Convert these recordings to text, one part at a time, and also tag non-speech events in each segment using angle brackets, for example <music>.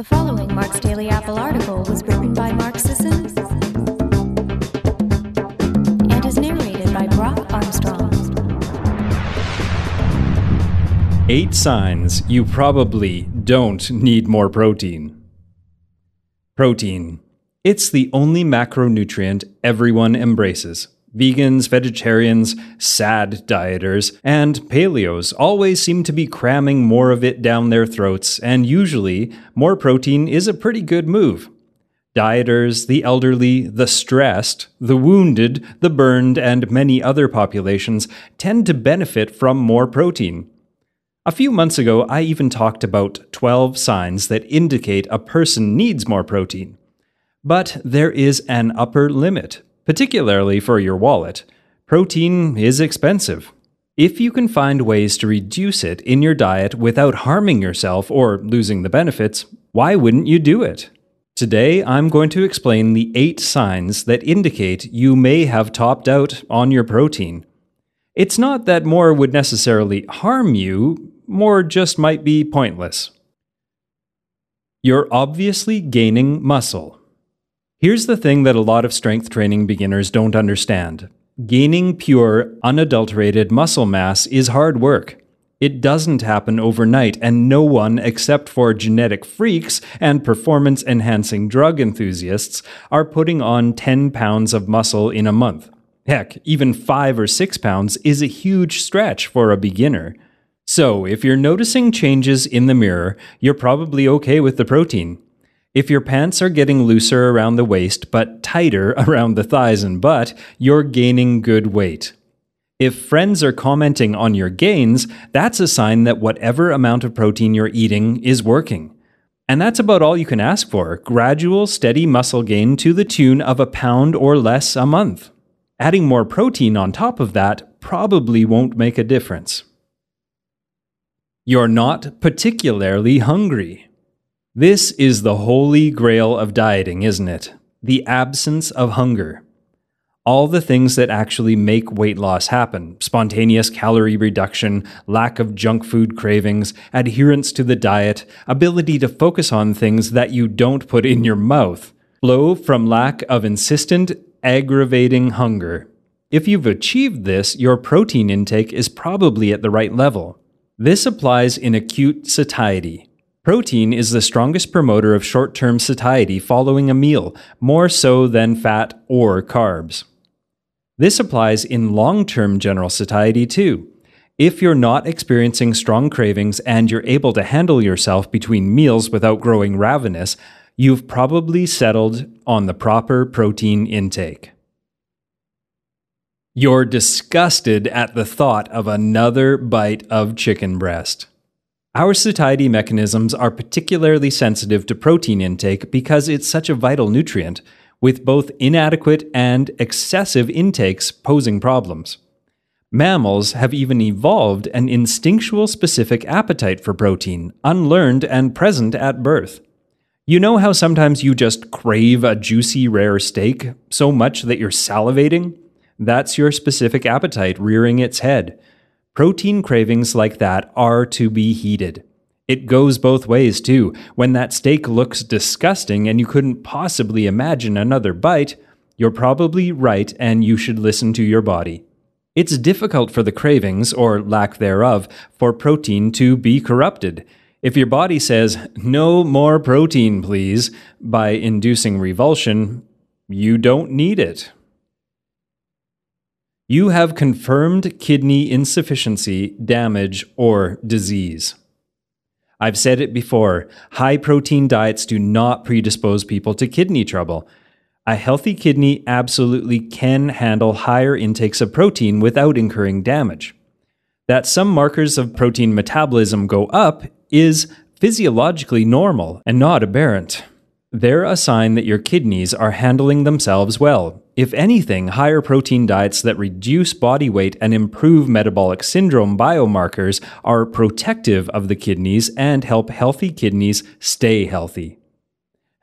The following Mark's Daily Apple article was written by Mark Sisson and is narrated by Brock Armstrong. Eight signs you probably don't need more protein. Protein. It's the only macronutrient everyone embraces. Vegans, vegetarians, sad dieters, and paleos always seem to be cramming more of it down their throats, and usually, more protein is a pretty good move. Dieters, the elderly, the stressed, the wounded, the burned, and many other populations tend to benefit from more protein. A few months ago, I even talked about 12 signs that indicate a person needs more protein. But there is an upper limit particularly for your wallet. Protein is expensive. If you can find ways to reduce it in your diet without harming yourself or losing the benefits, why wouldn't you do it? Today, I'm going to explain the eight signs that indicate you may have topped out on your protein. It's not that more would necessarily harm you, more just might be pointless. You're obviously gaining muscle. Here's the thing that a lot of strength training beginners don't understand gaining pure, unadulterated muscle mass is hard work. It doesn't happen overnight, and no one except for genetic freaks and performance enhancing drug enthusiasts are putting on 10 pounds of muscle in a month. Heck, even 5 or 6 pounds is a huge stretch for a beginner. So, if you're noticing changes in the mirror, you're probably okay with the protein. If your pants are getting looser around the waist but tighter <laughs> around the thighs and butt, you're gaining good weight. If friends are commenting on your gains, that's a sign that whatever amount of protein you're eating is working. And that's about all you can ask for gradual, steady muscle gain to the tune of a pound or less a month. Adding more protein on top of that probably won't make a difference. You're not particularly hungry. This is the holy grail of dieting, isn't it? The absence of hunger. All the things that actually make weight loss happen spontaneous calorie reduction, lack of junk food cravings, adherence to the diet, ability to focus on things that you don't put in your mouth flow from lack of insistent, aggravating hunger. If you've achieved this, your protein intake is probably at the right level. This applies in acute satiety Protein is the strongest promoter of short term satiety following a meal, more so than fat or carbs. This applies in long term general satiety too. If you're not experiencing strong cravings and you're able to handle yourself between meals without growing ravenous, you've probably settled on the proper protein intake. You're disgusted at the thought of another bite of chicken breast. Our satiety mechanisms are particularly sensitive to protein intake because it's such a vital nutrient, with both inadequate and excessive intakes posing problems. Mammals have even evolved an instinctual specific appetite for protein, unlearned and present at birth. You know how sometimes you just crave a juicy, rare steak so much that you're salivating? That's your specific appetite rearing its head. Protein cravings like that are to be heeded. It goes both ways, too. When that steak looks disgusting and you couldn't possibly imagine another bite, you're probably right and you should listen to your body. It's difficult for the cravings, or lack thereof, for protein to be corrupted. If your body says, no more protein, please, by inducing revulsion, you don't need it. You have confirmed kidney insufficiency, damage, or disease. I've said it before high protein diets do not predispose people to kidney trouble. A healthy kidney absolutely can handle higher intakes of protein without incurring damage. That some markers of protein metabolism go up is physiologically normal and not aberrant. They're a sign that your kidneys are handling themselves well. If anything, higher protein diets that reduce body weight and improve metabolic syndrome biomarkers are protective of the kidneys and help healthy kidneys stay healthy.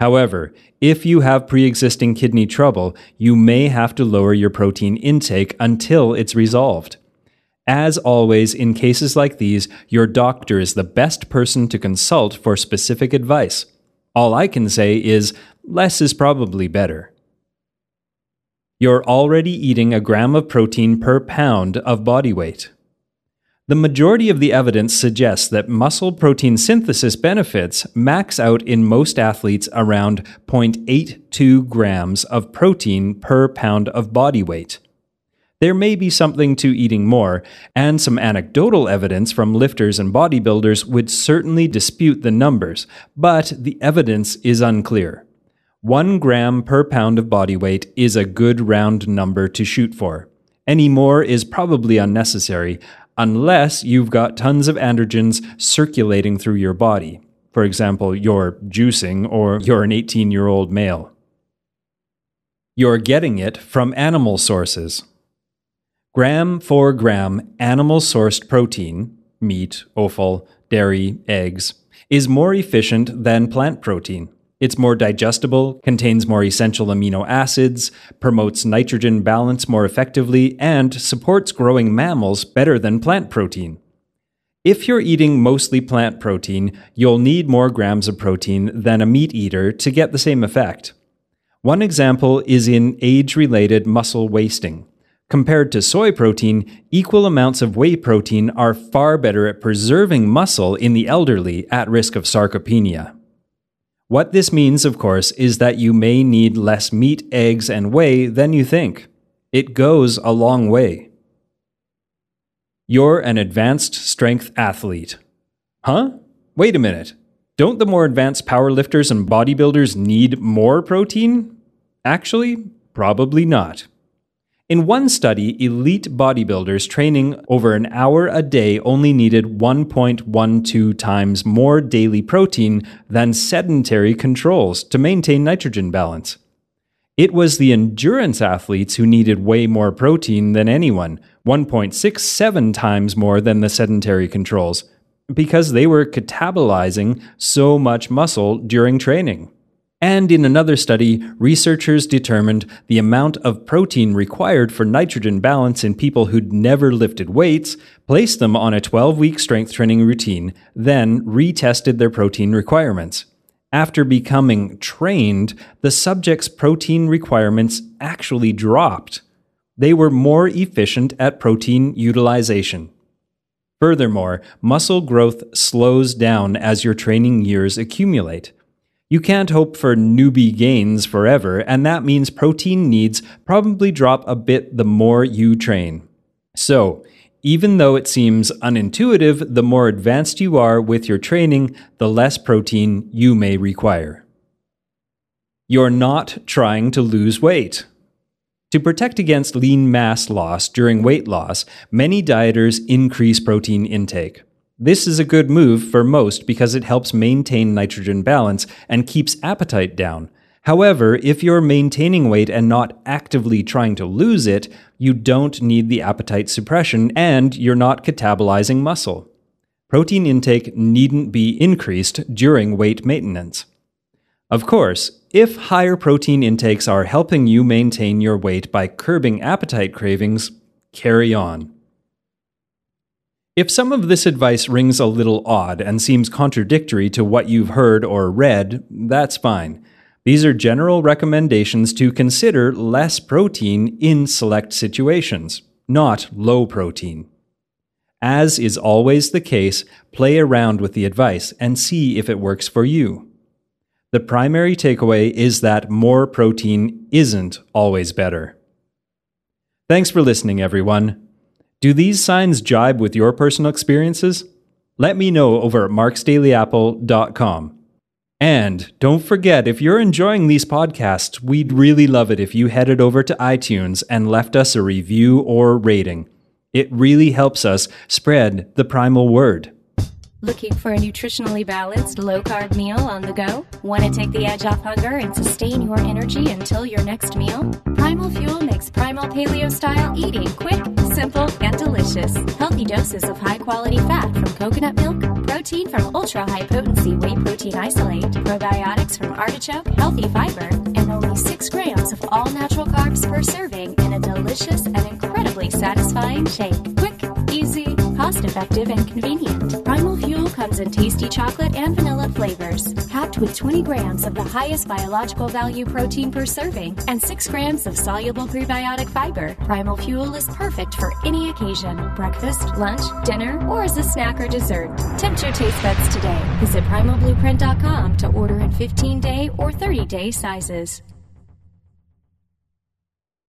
However, if you have pre existing kidney trouble, you may have to lower your protein intake until it's resolved. As always, in cases like these, your doctor is the best person to consult for specific advice. All I can say is less is probably better. You're already eating a gram of protein per pound of body weight. The majority of the evidence suggests that muscle protein synthesis benefits max out in most athletes around 0.82 grams of protein per pound of body weight. There may be something to eating more, and some anecdotal evidence from lifters and bodybuilders would certainly dispute the numbers, but the evidence is unclear. One gram per pound of body weight is a good round number to shoot for. Any more is probably unnecessary, unless you've got tons of androgens circulating through your body. For example, you're juicing or you're an 18 year old male. You're getting it from animal sources. Gram for gram animal sourced protein, meat, offal, dairy, eggs, is more efficient than plant protein. It's more digestible, contains more essential amino acids, promotes nitrogen balance more effectively, and supports growing mammals better than plant protein. If you're eating mostly plant protein, you'll need more grams of protein than a meat eater to get the same effect. One example is in age related muscle wasting. Compared to soy protein, equal amounts of whey protein are far better at preserving muscle in the elderly at risk of sarcopenia. What this means, of course, is that you may need less meat, eggs, and whey than you think. It goes a long way. You're an advanced strength athlete. Huh? Wait a minute. Don't the more advanced powerlifters and bodybuilders need more protein? Actually, probably not. In one study, elite bodybuilders training over an hour a day only needed 1.12 times more daily protein than sedentary controls to maintain nitrogen balance. It was the endurance athletes who needed way more protein than anyone, 1.67 times more than the sedentary controls, because they were catabolizing so much muscle during training. And in another study, researchers determined the amount of protein required for nitrogen balance in people who'd never lifted weights, placed them on a 12 week strength training routine, then retested their protein requirements. After becoming trained, the subjects' protein requirements actually dropped. They were more efficient at protein utilization. Furthermore, muscle growth slows down as your training years accumulate. You can't hope for newbie gains forever, and that means protein needs probably drop a bit the more you train. So, even though it seems unintuitive, the more advanced you are with your training, the less protein you may require. You're not trying to lose weight. To protect against lean mass loss during weight loss, many dieters increase protein intake. This is a good move for most because it helps maintain nitrogen balance and keeps appetite down. However, if you're maintaining weight and not actively trying to lose it, you don't need the appetite suppression and you're not catabolizing muscle. Protein intake needn't be increased during weight maintenance. Of course, if higher protein intakes are helping you maintain your weight by curbing appetite cravings, carry on. If some of this advice rings a little odd and seems contradictory to what you've heard or read, that's fine. These are general recommendations to consider less protein in select situations, not low protein. As is always the case, play around with the advice and see if it works for you. The primary takeaway is that more protein isn't always better. Thanks for listening, everyone. Do these signs jibe with your personal experiences? Let me know over at marksdailyapple.com. And don't forget, if you're enjoying these podcasts, we'd really love it if you headed over to iTunes and left us a review or rating. It really helps us spread the primal word. Looking for a nutritionally balanced, low carb meal on the go? Want to take the edge off hunger and sustain your energy until your next meal? Primal Fuel makes primal paleo style eating quick, simple, and delicious. Healthy doses of high quality fat from coconut milk, protein from ultra high potency whey protein isolate, probiotics from artichoke, healthy fiber, and only 6 grams of all natural carbs per serving in a delicious and incredibly satisfying shake. Quick, easy, cost effective, and convenient. Primal Fuel comes in tasty chocolate and vanilla flavors, packed with 20 grams of the highest biological value protein per serving and 6 grams of soluble prebiotic fiber. Primal Fuel is perfect for any occasion breakfast, lunch, dinner, or as a snack or dessert. Tempt your taste buds today. Visit primalblueprint.com to order in 15 day or 30 day sizes.